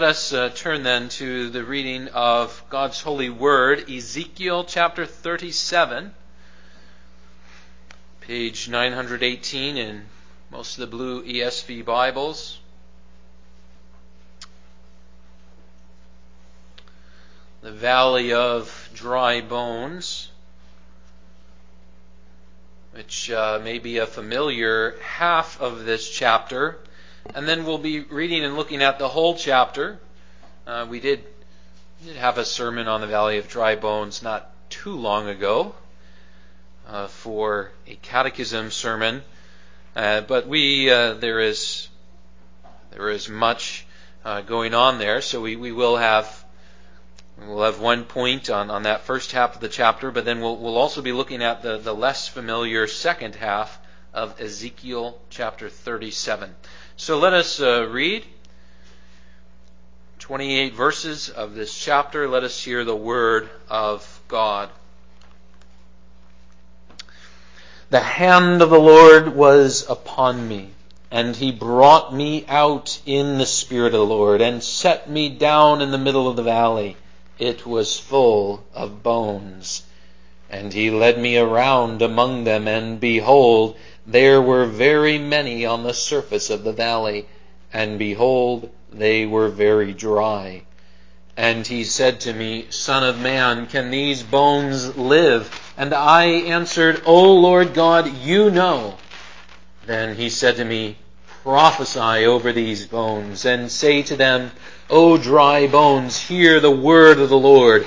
Let us uh, turn then to the reading of God's holy word, Ezekiel chapter 37, page 918 in most of the blue ESV Bibles. The valley of dry bones, which uh, may be a familiar half of this chapter and then we'll be reading and looking at the whole chapter. Uh, we did, did have a sermon on the Valley of Dry Bones not too long ago uh, for a catechism sermon, uh, but we uh, there is there is much uh, going on there, so we, we will have we'll have one point on, on that first half of the chapter, but then we'll we'll also be looking at the, the less familiar second half of Ezekiel chapter 37. So let us uh, read 28 verses of this chapter. Let us hear the word of God. The hand of the Lord was upon me, and he brought me out in the Spirit of the Lord, and set me down in the middle of the valley. It was full of bones. And he led me around among them, and behold, there were very many on the surface of the valley, and behold, they were very dry. And he said to me, Son of man, can these bones live? And I answered, O Lord God, you know. Then he said to me, Prophesy over these bones, and say to them, O dry bones, hear the word of the Lord.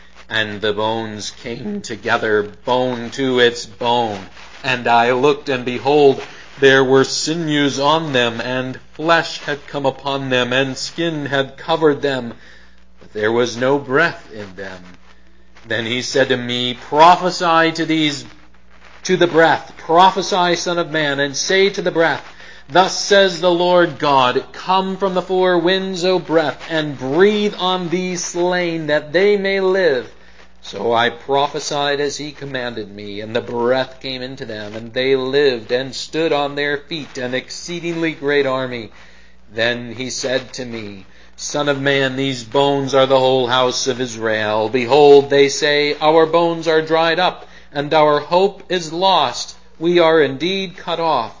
and the bones came together, bone to its bone. And I looked, and behold, there were sinews on them, and flesh had come upon them, and skin had covered them, but there was no breath in them. Then he said to me, Prophesy to these, to the breath, prophesy, son of man, and say to the breath, Thus says the Lord God, Come from the four winds, O breath, and breathe on these slain, that they may live. So I prophesied as he commanded me, and the breath came into them, and they lived and stood on their feet, an exceedingly great army. Then he said to me, Son of man, these bones are the whole house of Israel. Behold, they say, Our bones are dried up, and our hope is lost. We are indeed cut off.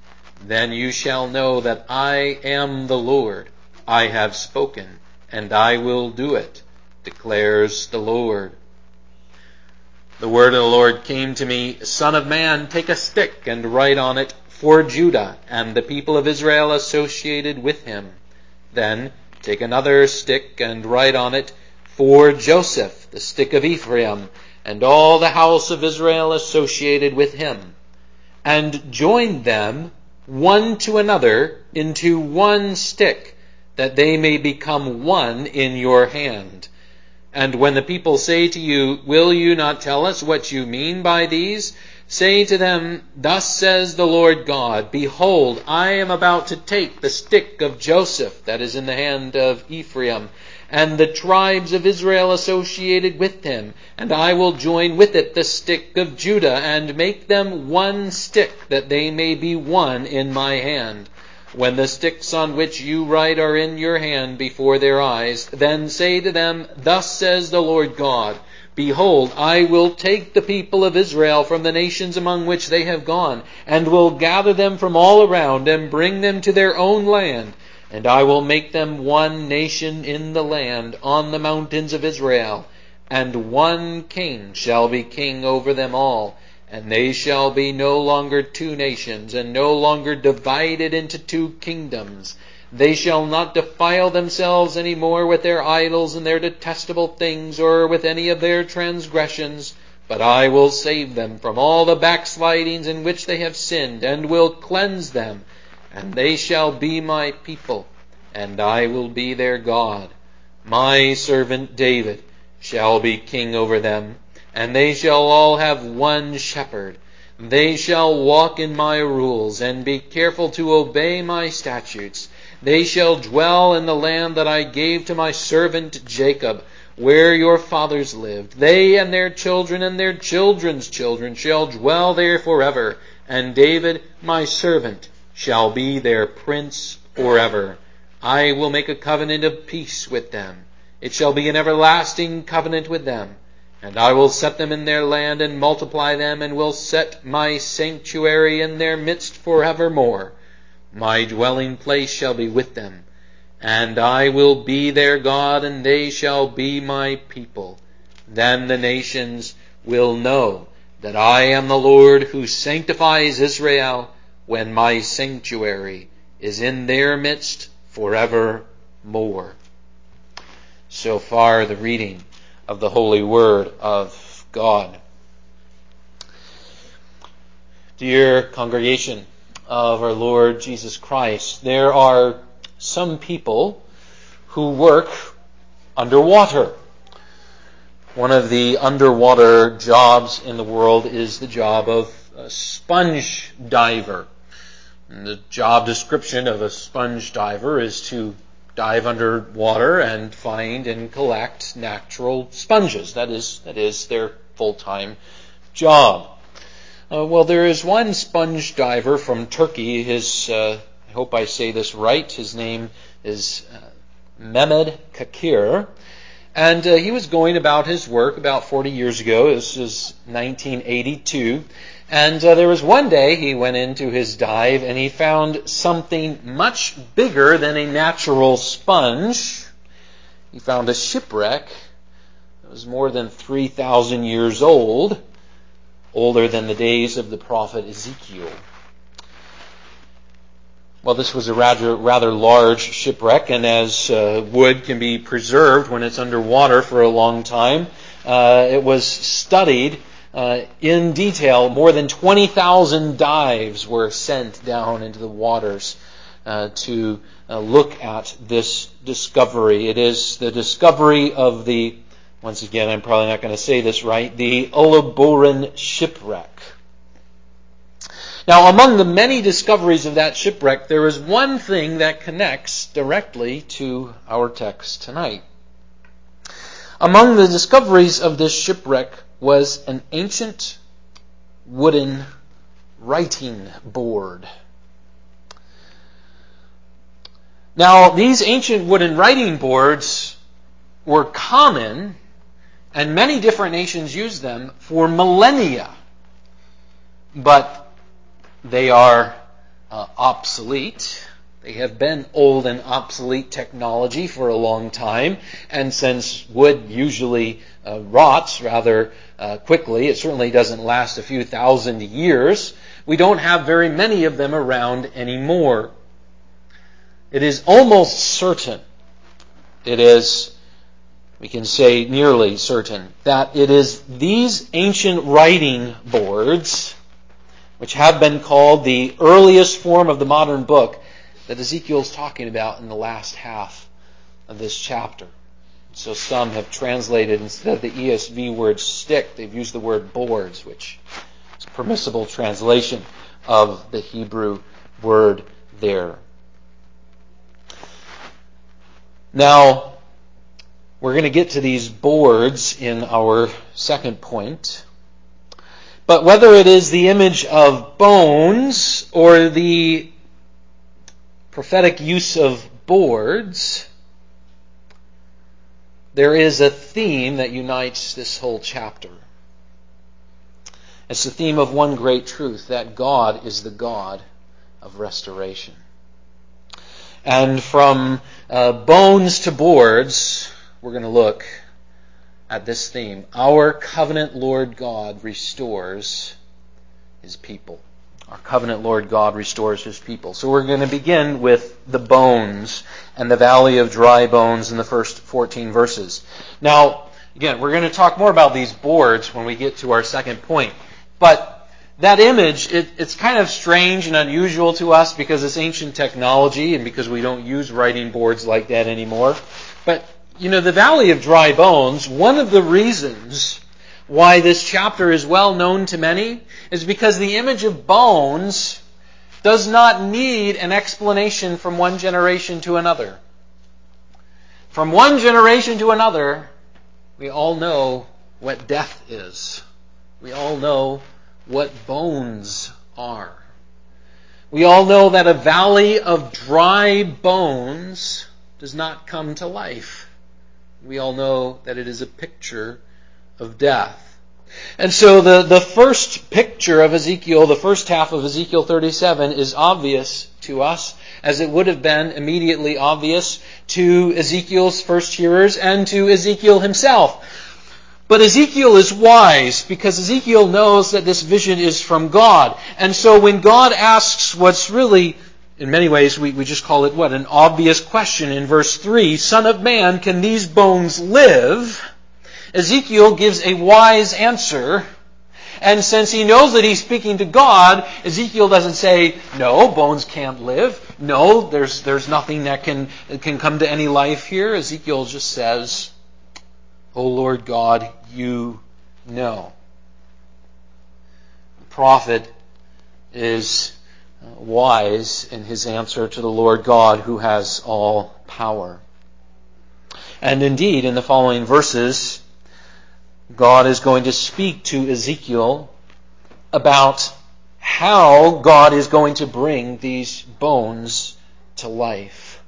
then you shall know that I am the Lord. I have spoken, and I will do it, declares the Lord. The word of the Lord came to me, Son of man, take a stick and write on it, for Judah and the people of Israel associated with him. Then take another stick and write on it, for Joseph, the stick of Ephraim, and all the house of Israel associated with him. And join them one to another into one stick, that they may become one in your hand. And when the people say to you, Will you not tell us what you mean by these? Say to them, Thus says the Lord God, Behold, I am about to take the stick of Joseph that is in the hand of Ephraim, and the tribes of Israel associated with him, and I will join with it the stick of Judah, and make them one stick, that they may be one in my hand. When the sticks on which you write are in your hand before their eyes, then say to them, Thus says the Lord God, Behold, I will take the people of Israel from the nations among which they have gone, and will gather them from all around, and bring them to their own land And I will make them one nation in the land on the mountains of Israel, and one king shall be king over them all. And they shall be no longer two nations, and no longer divided into two kingdoms. They shall not defile themselves any more with their idols and their detestable things, or with any of their transgressions. But I will save them from all the backslidings in which they have sinned, and will cleanse them and they shall be my people, and I will be their God. My servant David shall be king over them, and they shall all have one shepherd. They shall walk in my rules, and be careful to obey my statutes. They shall dwell in the land that I gave to my servant Jacob, where your fathers lived. They and their children and their children's children shall dwell there forever. And David, my servant, shall be their prince forever. I will make a covenant of peace with them. It shall be an everlasting covenant with them. And I will set them in their land and multiply them, and will set my sanctuary in their midst forevermore. My dwelling place shall be with them, and I will be their God, and they shall be my people. Then the nations will know that I am the Lord who sanctifies Israel when my sanctuary is in their midst forevermore. So far, the reading of the holy word of God. Dear congregation of our Lord Jesus Christ, there are some people who work underwater. One of the underwater jobs in the world is the job of a sponge diver. And the job description of a sponge diver is to dive underwater and find and collect natural sponges. That is, that is their full-time job. Uh, well, there is one sponge diver from Turkey. His, uh, I hope I say this right. His name is uh, Mehmed Kakir. And uh, he was going about his work about 40 years ago. This is 1982. And uh, there was one day he went into his dive and he found something much bigger than a natural sponge. He found a shipwreck that was more than 3,000 years old, older than the days of the prophet Ezekiel. Well, this was a rather, rather large shipwreck, and as uh, wood can be preserved when it's underwater for a long time, uh, it was studied uh, in detail. More than 20,000 dives were sent down into the waters uh, to uh, look at this discovery. It is the discovery of the, once again, I'm probably not going to say this right, the Uluburun shipwreck. Now, among the many discoveries of that shipwreck, there is one thing that connects directly to our text tonight. Among the discoveries of this shipwreck was an ancient wooden writing board. Now, these ancient wooden writing boards were common, and many different nations used them for millennia. But they are uh, obsolete. They have been old and obsolete technology for a long time, and since wood usually uh, rots rather uh, quickly. It certainly doesn't last a few thousand years. We don't have very many of them around anymore. It is almost certain, it is, we can say nearly certain, that it is these ancient writing boards, which have been called the earliest form of the modern book, that Ezekiel is talking about in the last half of this chapter. So some have translated instead of the ESV word stick, they've used the word boards, which is a permissible translation of the Hebrew word there. Now, we're going to get to these boards in our second point. But whether it is the image of bones or the prophetic use of boards, there is a theme that unites this whole chapter. It's the theme of one great truth that God is the God of restoration. And from uh, bones to boards, we're going to look at this theme. Our covenant Lord God restores his people. Our covenant Lord God restores his people. So we're going to begin with the bones and the valley of dry bones in the first 14 verses. Now, again, we're going to talk more about these boards when we get to our second point. But that image, it, it's kind of strange and unusual to us because it's ancient technology and because we don't use writing boards like that anymore. But, you know, the Valley of Dry Bones, one of the reasons why this chapter is well known to many is because the image of bones does not need an explanation from one generation to another. From one generation to another, we all know what death is. We all know what bones are. We all know that a valley of dry bones does not come to life. We all know that it is a picture of death. And so the, the first picture of Ezekiel, the first half of Ezekiel 37, is obvious to us, as it would have been immediately obvious to Ezekiel's first hearers and to Ezekiel himself. But Ezekiel is wise because Ezekiel knows that this vision is from God. And so when God asks what's really, in many ways, we, we just call it what? An obvious question in verse 3 Son of man, can these bones live? Ezekiel gives a wise answer. And since he knows that he's speaking to God, Ezekiel doesn't say, no, bones can't live. No, there's, there's nothing that can, can come to any life here. Ezekiel just says, O Lord God, you know. The prophet is wise in his answer to the Lord God who has all power. And indeed, in the following verses, God is going to speak to Ezekiel about how God is going to bring these bones to life.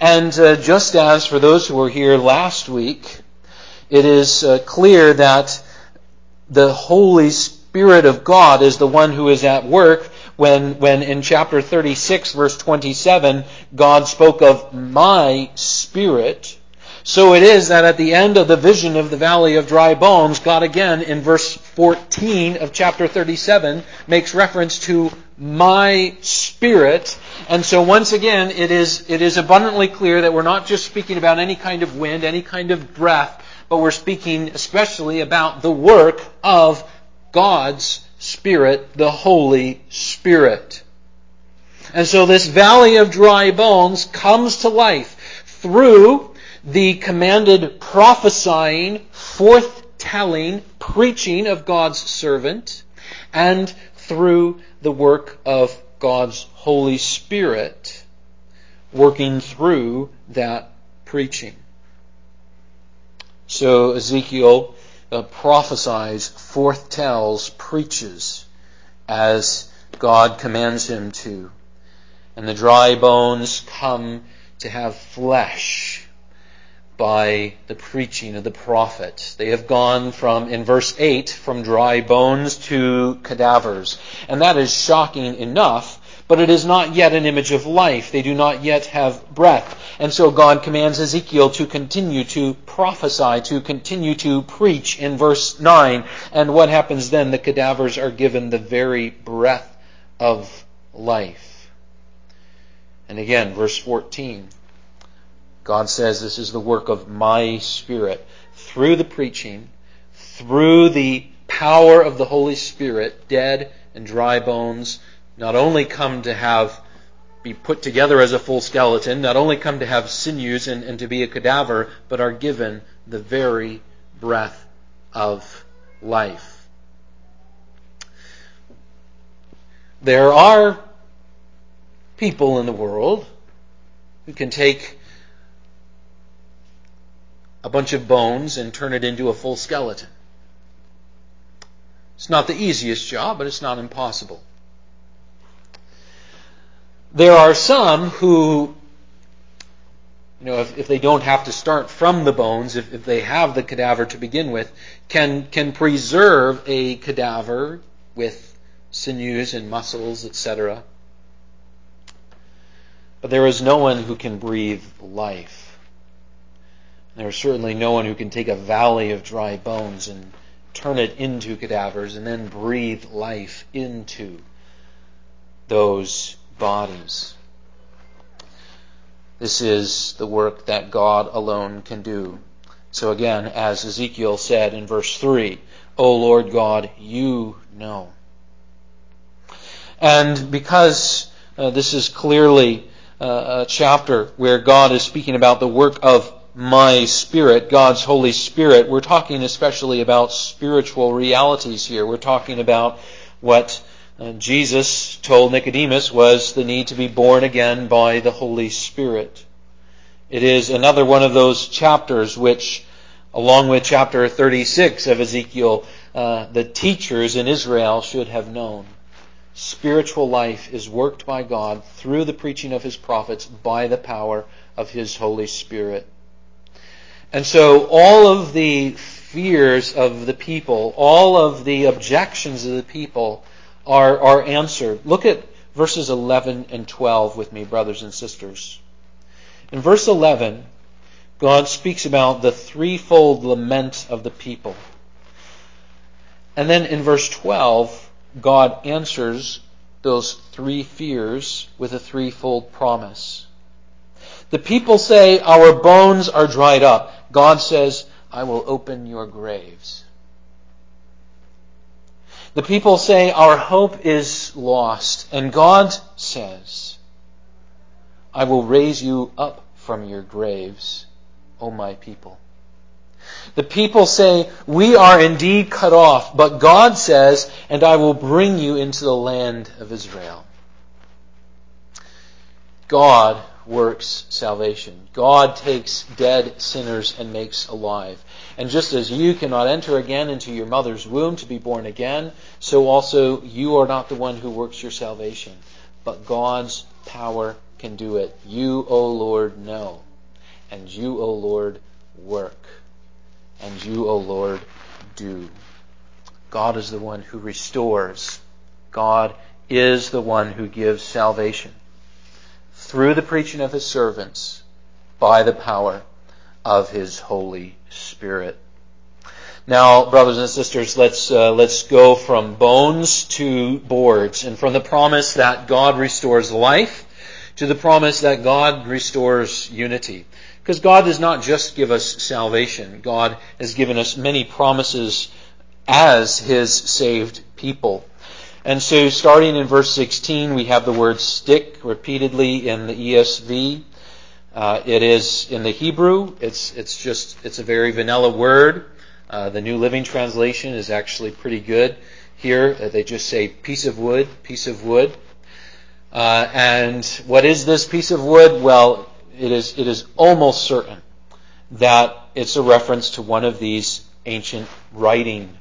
And uh, just as for those who were here last week, it is uh, clear that the Holy Spirit of God is the one who is at work when, when in chapter 36, verse 27, God spoke of my spirit. So it is that at the end of the vision of the valley of dry bones, God again in verse 14 of chapter 37 makes reference to my spirit. And so once again, it is, it is abundantly clear that we're not just speaking about any kind of wind, any kind of breath, but we're speaking especially about the work of God's Spirit, the Holy Spirit. And so this valley of dry bones comes to life through the commanded prophesying, forthtelling, preaching of God's servant, and through the work of God's Holy Spirit working through that preaching. So Ezekiel uh, prophesies, forthtells, preaches as God commands him to. And the dry bones come to have flesh by the preaching of the prophet. They have gone from, in verse 8, from dry bones to cadavers. And that is shocking enough, but it is not yet an image of life. They do not yet have breath. And so God commands Ezekiel to continue to prophesy, to continue to preach in verse 9. And what happens then? The cadavers are given the very breath of life. And again, verse 14. God says this is the work of my Spirit. Through the preaching, through the power of the Holy Spirit, dead and dry bones not only come to have be put together as a full skeleton, not only come to have sinews and, and to be a cadaver, but are given the very breath of life. There are people in the world who can take a bunch of bones and turn it into a full skeleton. It's not the easiest job, but it's not impossible. There are some who, you know, if, if they don't have to start from the bones, if, if they have the cadaver to begin with, can, can preserve a cadaver with sinews and muscles, etc. But there is no one who can breathe life. There is certainly no one who can take a valley of dry bones and turn it into cadavers and then breathe life into those bodies. This is the work that God alone can do. So again, as Ezekiel said in verse 3, O Lord God, you know. And because uh, this is clearly uh, a chapter where God is speaking about the work of my Spirit, God's Holy Spirit, we're talking especially about spiritual realities here. We're talking about what uh, Jesus told Nicodemus was the need to be born again by the Holy Spirit. It is another one of those chapters which, along with chapter 36 of Ezekiel, uh, the teachers in Israel should have known. Spiritual life is worked by God through the preaching of His prophets by the power of His Holy Spirit. And so all of the fears of the people, all of the objections of the people are, are answered. Look at verses 11 and 12 with me, brothers and sisters. In verse 11, God speaks about the threefold lament of the people. And then in verse 12, God answers those three fears with a threefold promise. The people say, Our bones are dried up. God says, I will open your graves. The people say our hope is lost, and God says, I will raise you up from your graves, O my people. The people say, We are indeed cut off, but God says, And I will bring you into the land of Israel. God works salvation. God takes dead sinners and makes alive. And just as you cannot enter again into your mother's womb to be born again, so also you are not the one who works your salvation, but God's power can do it. You, O Lord, know. And you, O Lord, work. And you, O Lord, do. God is the one who restores. God is the one who gives salvation through the preaching of his servants by the power of his Holy Spirit. Now, brothers and sisters, let's uh, let's go from bones to boards, and from the promise that God restores life to the promise that God restores unity. Because God does not just give us salvation; God has given us many promises as His saved people. And so, starting in verse 16, we have the word stick repeatedly in the ESV. Uh, it is in the Hebrew. It's it's just it's a very vanilla word. Uh, the New Living Translation is actually pretty good here. Uh, they just say piece of wood, piece of wood. Uh, and what is this piece of wood? Well, it is it is almost certain that it's a reference to one of these ancient writing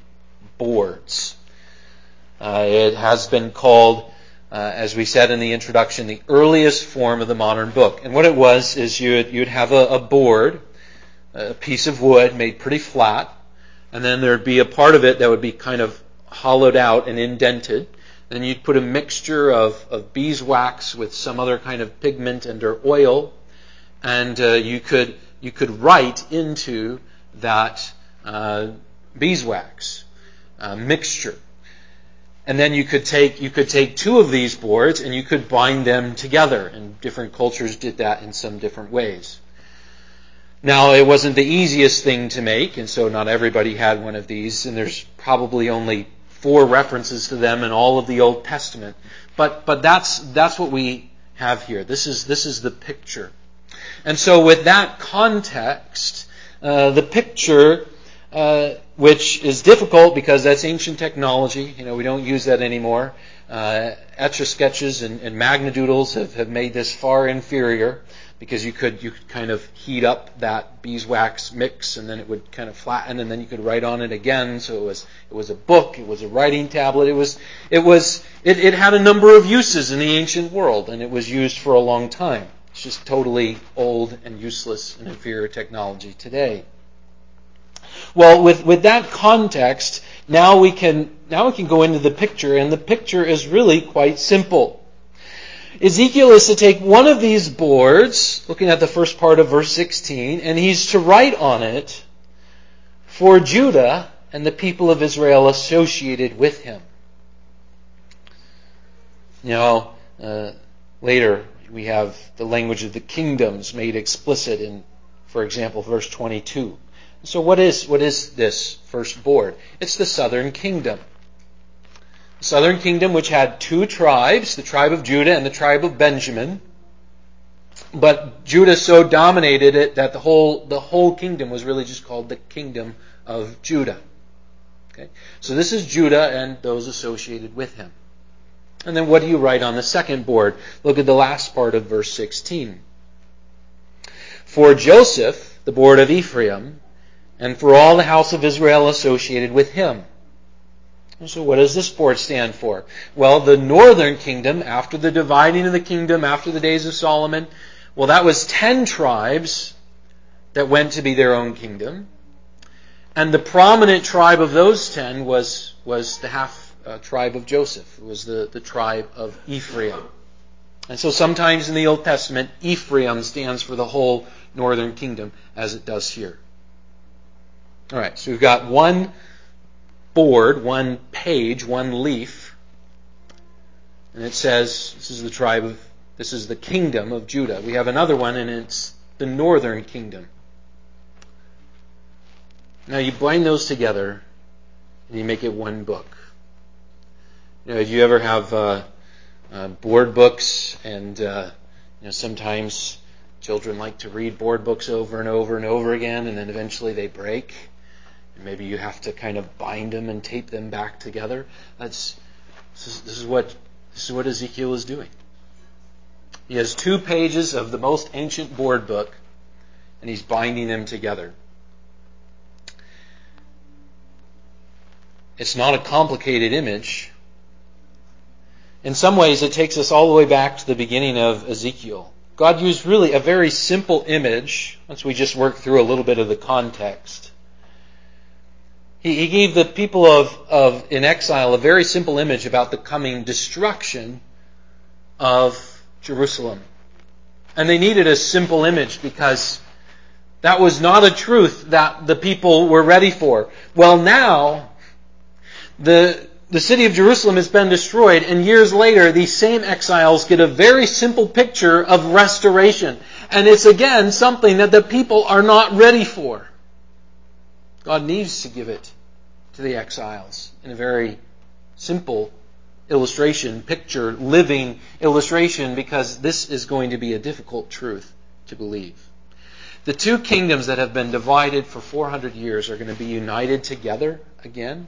boards. Uh, it has been called uh, as we said in the introduction, the earliest form of the modern book. And what it was is you'd, you'd have a, a board, a piece of wood made pretty flat, and then there'd be a part of it that would be kind of hollowed out and indented. Then you'd put a mixture of, of beeswax with some other kind of pigment and or oil, and uh, you could you could write into that uh, beeswax uh, mixture. And then you could take you could take two of these boards and you could bind them together. And different cultures did that in some different ways. Now it wasn't the easiest thing to make, and so not everybody had one of these, and there's probably only four references to them in all of the Old Testament. But but that's that's what we have here. This is this is the picture. And so with that context, uh, the picture uh, which is difficult because that's ancient technology. You know, we don't use that anymore. Uh, etch a sketches and, and Magna Doodles have, have made this far inferior because you could you could kind of heat up that beeswax mix and then it would kind of flatten and then you could write on it again. So it was it was a book, it was a writing tablet, it was it was it, it had a number of uses in the ancient world and it was used for a long time. It's just totally old and useless and inferior technology today. Well, with, with that context, now we can now we can go into the picture, and the picture is really quite simple. Ezekiel is to take one of these boards, looking at the first part of verse 16, and he's to write on it for Judah and the people of Israel associated with him. Now, uh, later we have the language of the kingdoms made explicit in, for example, verse 22. So what is, what is this first board? It's the southern kingdom. The southern kingdom which had two tribes, the tribe of Judah and the tribe of Benjamin. But Judah so dominated it that the whole, the whole kingdom was really just called the kingdom of Judah. Okay? So this is Judah and those associated with him. And then what do you write on the second board? Look at the last part of verse 16. For Joseph, the board of Ephraim, and for all the house of Israel associated with him. So what does this board stand for? Well, the northern kingdom, after the dividing of the kingdom, after the days of Solomon, well, that was ten tribes that went to be their own kingdom. And the prominent tribe of those ten was, was the half uh, tribe of Joseph. It was the, the tribe of Ephraim. And so sometimes in the Old Testament, Ephraim stands for the whole northern kingdom, as it does here. All right, so we've got one board, one page, one leaf, and it says this is the tribe of, this is the kingdom of Judah. We have another one, and it's the northern kingdom. Now you bind those together, and you make it one book. You know, do you ever have uh, uh, board books and uh, you know sometimes children like to read board books over and over and over again, and then eventually they break. Maybe you have to kind of bind them and tape them back together. That's this is, this is what this is what Ezekiel is doing. He has two pages of the most ancient board book, and he's binding them together. It's not a complicated image. In some ways, it takes us all the way back to the beginning of Ezekiel. God used really a very simple image, once we just work through a little bit of the context. He, he gave the people of, of in exile a very simple image about the coming destruction of Jerusalem. And they needed a simple image because that was not a truth that the people were ready for. Well, now, the, the city of Jerusalem has been destroyed, and years later, these same exiles get a very simple picture of restoration. And it's again something that the people are not ready for. God needs to give it to the exiles in a very simple illustration, picture, living illustration, because this is going to be a difficult truth to believe. The two kingdoms that have been divided for 400 years are going to be united together again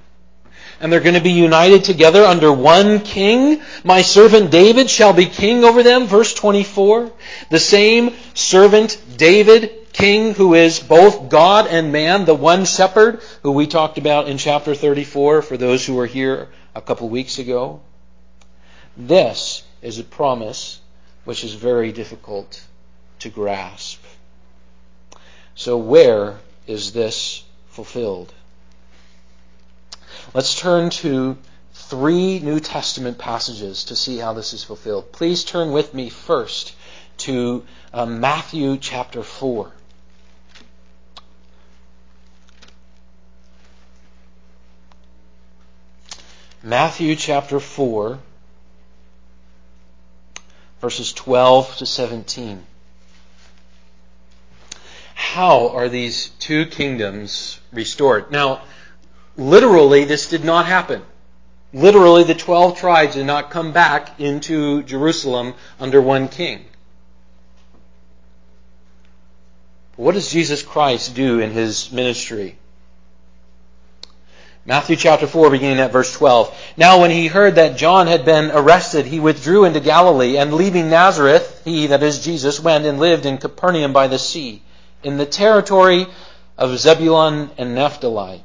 and they're going to be united together under one king. My servant David shall be king over them. Verse 24. The same servant David, king who is both God and man, the one shepherd who we talked about in chapter 34 for those who were here a couple weeks ago. This is a promise which is very difficult to grasp. So where is this fulfilled? Let's turn to three New Testament passages to see how this is fulfilled. Please turn with me first to uh, Matthew chapter 4. Matthew chapter 4, verses 12 to 17. How are these two kingdoms restored? Now, Literally, this did not happen. Literally, the 12 tribes did not come back into Jerusalem under one king. What does Jesus Christ do in his ministry? Matthew chapter 4, beginning at verse 12. Now, when he heard that John had been arrested, he withdrew into Galilee, and leaving Nazareth, he, that is Jesus, went and lived in Capernaum by the sea, in the territory of Zebulun and Naphtali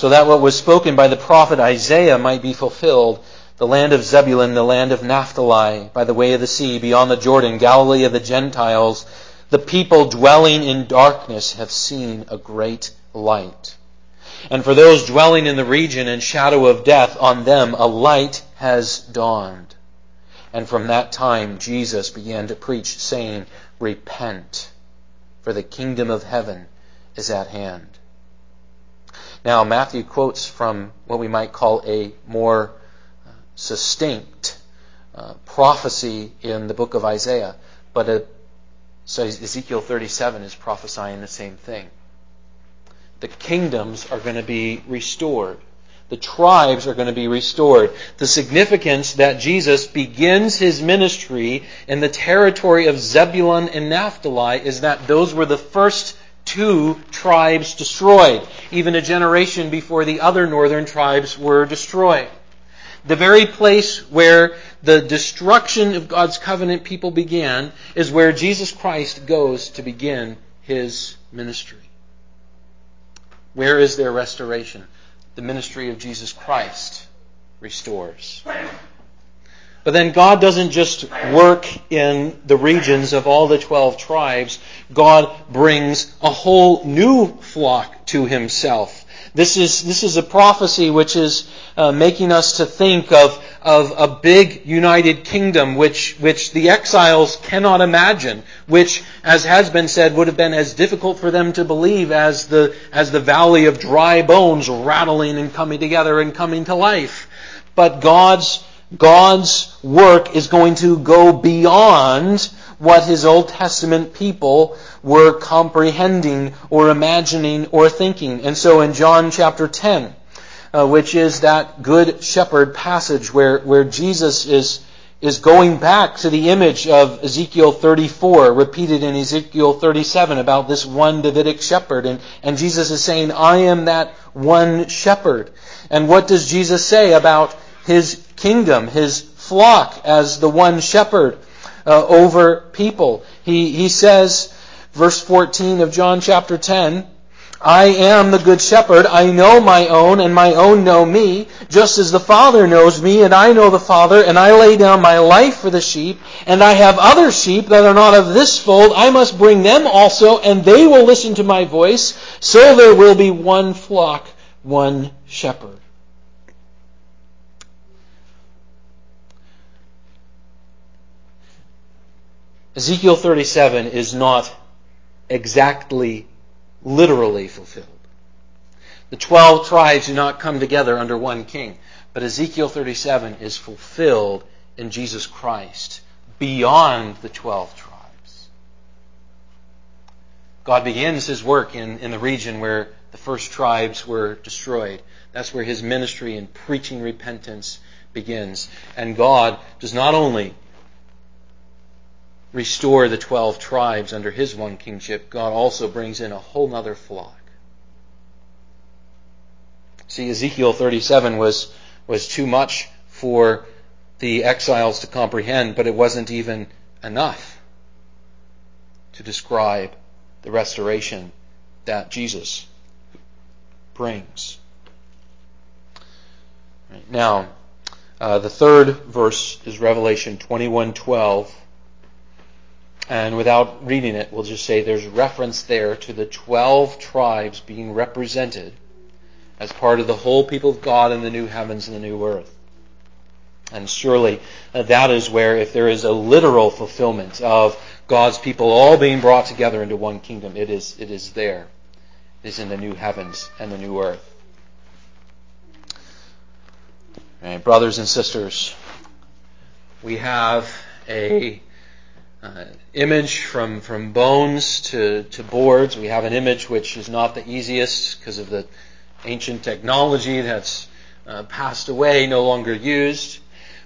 so that what was spoken by the prophet Isaiah might be fulfilled. The land of Zebulun, the land of Naphtali, by the way of the sea, beyond the Jordan, Galilee of the Gentiles, the people dwelling in darkness have seen a great light. And for those dwelling in the region and shadow of death, on them a light has dawned. And from that time, Jesus began to preach, saying, Repent, for the kingdom of heaven is at hand. Now, Matthew quotes from what we might call a more uh, succinct uh, prophecy in the book of Isaiah, but a, so Ezekiel 37 is prophesying the same thing. The kingdoms are going to be restored. The tribes are going to be restored. The significance that Jesus begins his ministry in the territory of Zebulun and Naphtali is that those were the first two tribes destroyed, even a generation before the other northern tribes were destroyed. The very place where the destruction of God's covenant people began is where Jesus Christ goes to begin his ministry. Where is their restoration? The ministry of Jesus Christ restores. But then God doesn't just work in the regions of all the 12 tribes. God brings a whole new flock to himself. This is, this is a prophecy which is uh, making us to think of, of a big united kingdom which, which the exiles cannot imagine, which, as has been said, would have been as difficult for them to believe as the, as the valley of dry bones rattling and coming together and coming to life. But God's God's work is going to go beyond what his Old Testament people were comprehending or imagining or thinking. And so in John chapter 10, uh, which is that good shepherd passage where, where Jesus is, is going back to the image of Ezekiel 34, repeated in Ezekiel 37 about this one Davidic shepherd. And, and Jesus is saying, I am that one shepherd. And what does Jesus say about his kingdom, his flock as the one shepherd uh, over people. He, he says, verse 14 of John chapter 10, I am the good shepherd. I know my own, and my own know me, just as the Father knows me, and I know the Father, and I lay down my life for the sheep, and I have other sheep that are not of this fold. I must bring them also, and they will listen to my voice, so there will be one flock, one shepherd. Ezekiel 37 is not exactly, literally fulfilled. The 12 tribes do not come together under one king, but Ezekiel 37 is fulfilled in Jesus Christ beyond the 12 tribes. God begins his work in, in the region where the first tribes were destroyed. That's where his ministry in preaching repentance begins. And God does not only restore the 12 tribes under his one kingship, God also brings in a whole other flock. See, Ezekiel 37 was, was too much for the exiles to comprehend, but it wasn't even enough to describe the restoration that Jesus brings. Right, now, uh, the third verse is Revelation 21:12 and without reading it, we'll just say there's reference there to the 12 tribes being represented as part of the whole people of God in the new heavens and the new earth. And surely uh, that is where, if there is a literal fulfillment of God's people all being brought together into one kingdom, it is, it is there. It is in the new heavens and the new earth. Right, brothers and sisters, we have a uh, image from, from bones to, to boards. We have an image which is not the easiest because of the ancient technology that's uh, passed away, no longer used.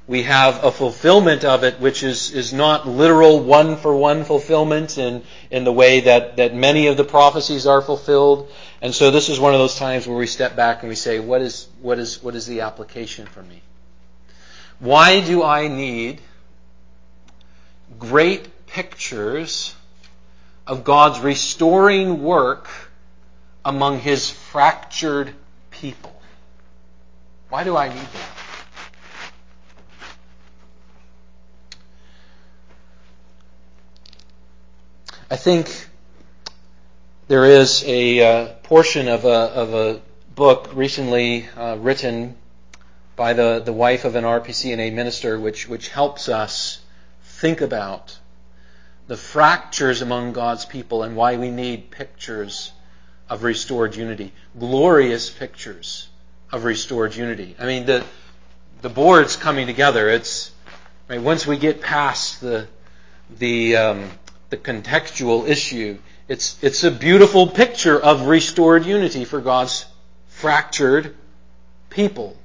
We have a fulfillment of it which is, is not literal one for one fulfillment in, in the way that, that many of the prophecies are fulfilled. And so this is one of those times where we step back and we say, what is, what is, what is the application for me? Why do I need great pictures of God's restoring work among his fractured people. Why do I need that? I think there is a uh, portion of a, of a book recently uh, written by the, the wife of an RPCNA minister, which, which helps us think about the fractures among God's people and why we need pictures of restored unity. Glorious pictures of restored unity. I mean, the, the board's coming together. It's, right, once we get past the, the, um, the contextual issue, it's, it's a beautiful picture of restored unity for God's fractured people.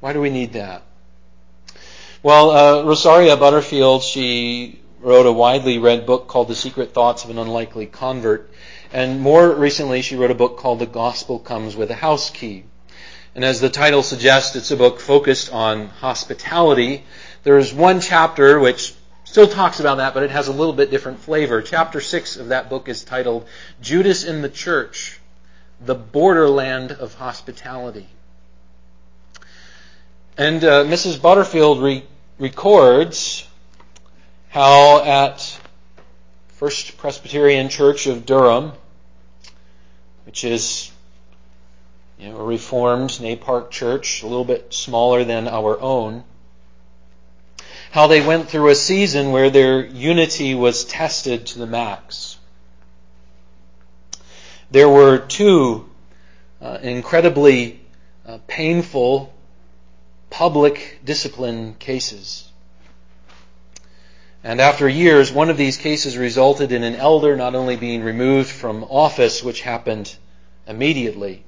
Why do we need that? Well, uh, Rosaria Butterfield, she wrote a widely read book called The Secret Thoughts of an Unlikely Convert. And more recently, she wrote a book called The Gospel Comes with a House Key. And as the title suggests, it's a book focused on hospitality. There's one chapter which still talks about that, but it has a little bit different flavor. Chapter 6 of that book is titled Judas in the Church, the Borderland of Hospitality. And uh, Mrs. Butterfield re- records how at First Presbyterian Church of Durham, which is you know, a Reformed Park church, a little bit smaller than our own, how they went through a season where their unity was tested to the max. There were two uh, incredibly uh, painful public discipline cases. And after years, one of these cases resulted in an elder not only being removed from office, which happened immediately,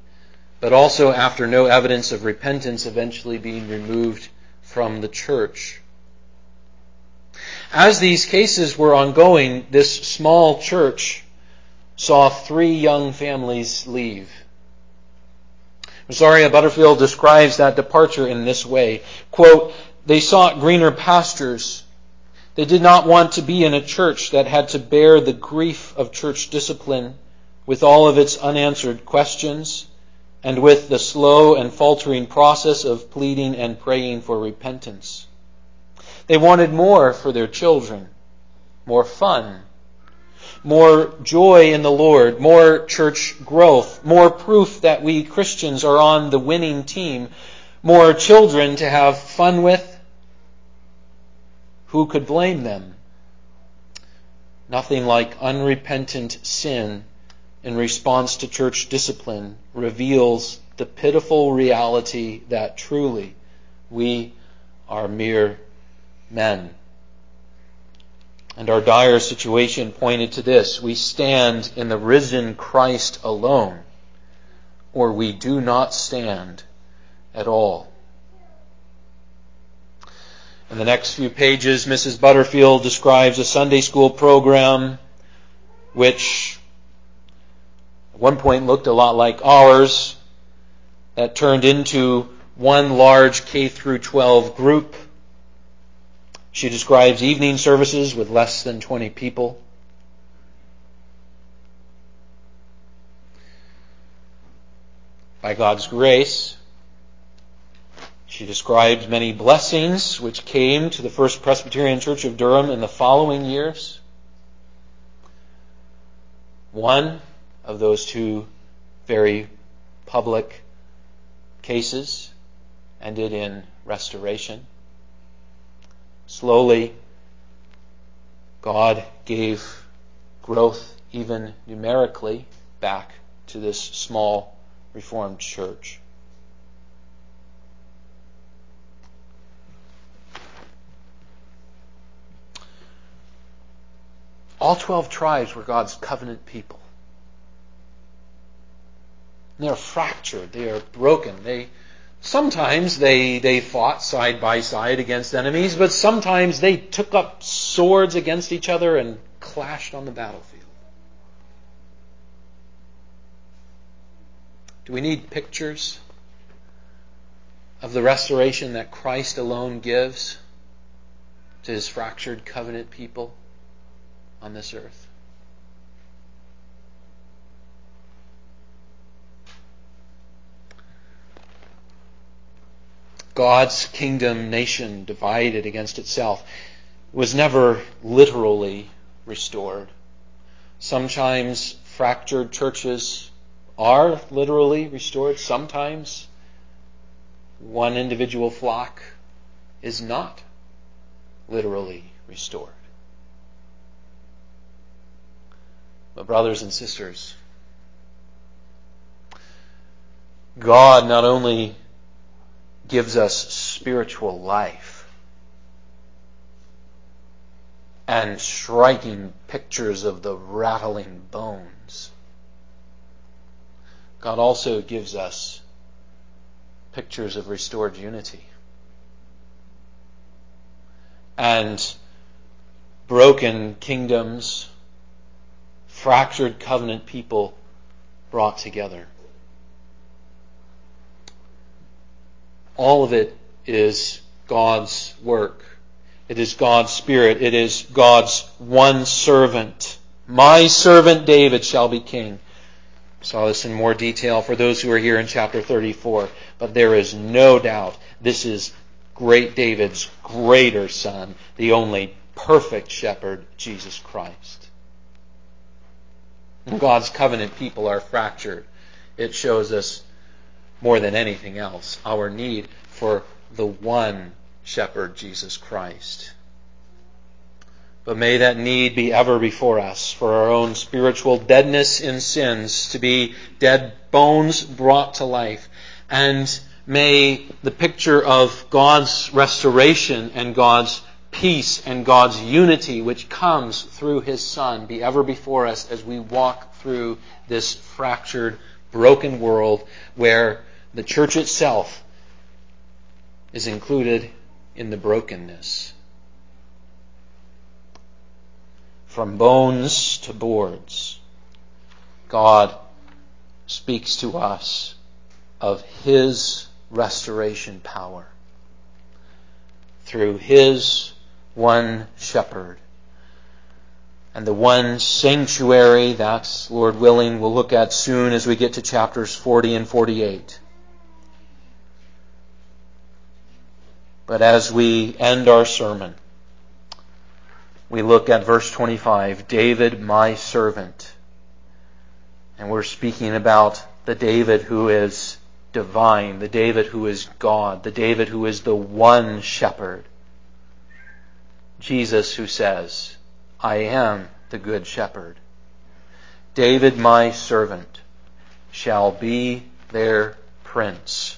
but also after no evidence of repentance, eventually being removed from the church. As these cases were ongoing, this small church saw three young families leave. Rosaria Butterfield describes that departure in this way. Quote, they sought greener pastures. They did not want to be in a church that had to bear the grief of church discipline with all of its unanswered questions and with the slow and faltering process of pleading and praying for repentance. They wanted more for their children, more fun, more joy in the Lord, more church growth, more proof that we Christians are on the winning team, more children to have fun with. Who could blame them? Nothing like unrepentant sin in response to church discipline reveals the pitiful reality that truly we are mere men. And our dire situation pointed to this. We stand in the risen Christ alone, or we do not stand at all. In the next few pages, Mrs. Butterfield describes a Sunday school program which at one point looked a lot like ours that turned into one large K through 12 group she describes evening services with less than 20 people. By God's grace, she describes many blessings which came to the First Presbyterian Church of Durham in the following years. One of those two very public cases ended in restoration. Slowly, God gave growth, even numerically, back to this small Reformed church. All 12 tribes were God's covenant people. They're fractured, they are broken, they Sometimes they, they fought side by side against enemies, but sometimes they took up swords against each other and clashed on the battlefield. Do we need pictures of the restoration that Christ alone gives to his fractured covenant people on this earth? God's kingdom nation divided against itself was never literally restored. Sometimes fractured churches are literally restored. Sometimes one individual flock is not literally restored. But, brothers and sisters, God not only gives us spiritual life. And striking pictures of the rattling bones, God also gives us pictures of restored unity. And broken kingdoms, fractured covenant people brought together. All of it is God's work. It is God's Spirit. It is God's one servant. My servant David shall be king. Saw this in more detail for those who are here in chapter 34. But there is no doubt this is great David's greater son, the only perfect shepherd, Jesus Christ. And God's covenant people are fractured. It shows us more than anything else our need for the one shepherd, Jesus Christ. But may that need be ever before us for our own spiritual deadness in sins to be dead bones brought to life. And may the picture of God's restoration and God's peace and God's unity which comes through His Son be ever before us as we walk through this fractured, broken world where the church itself is included in the brokenness. From bones to boards, God speaks to us of His restoration power through His one shepherd and the one sanctuary that, Lord willing, we'll look at soon as we get to chapters 40 and 48. But as we end our sermon, we look at verse 25 David, my servant. And we're speaking about the David who is divine, the David who is God, the David who is the one shepherd. Jesus who says, I am the good shepherd. David, my servant, shall be their prince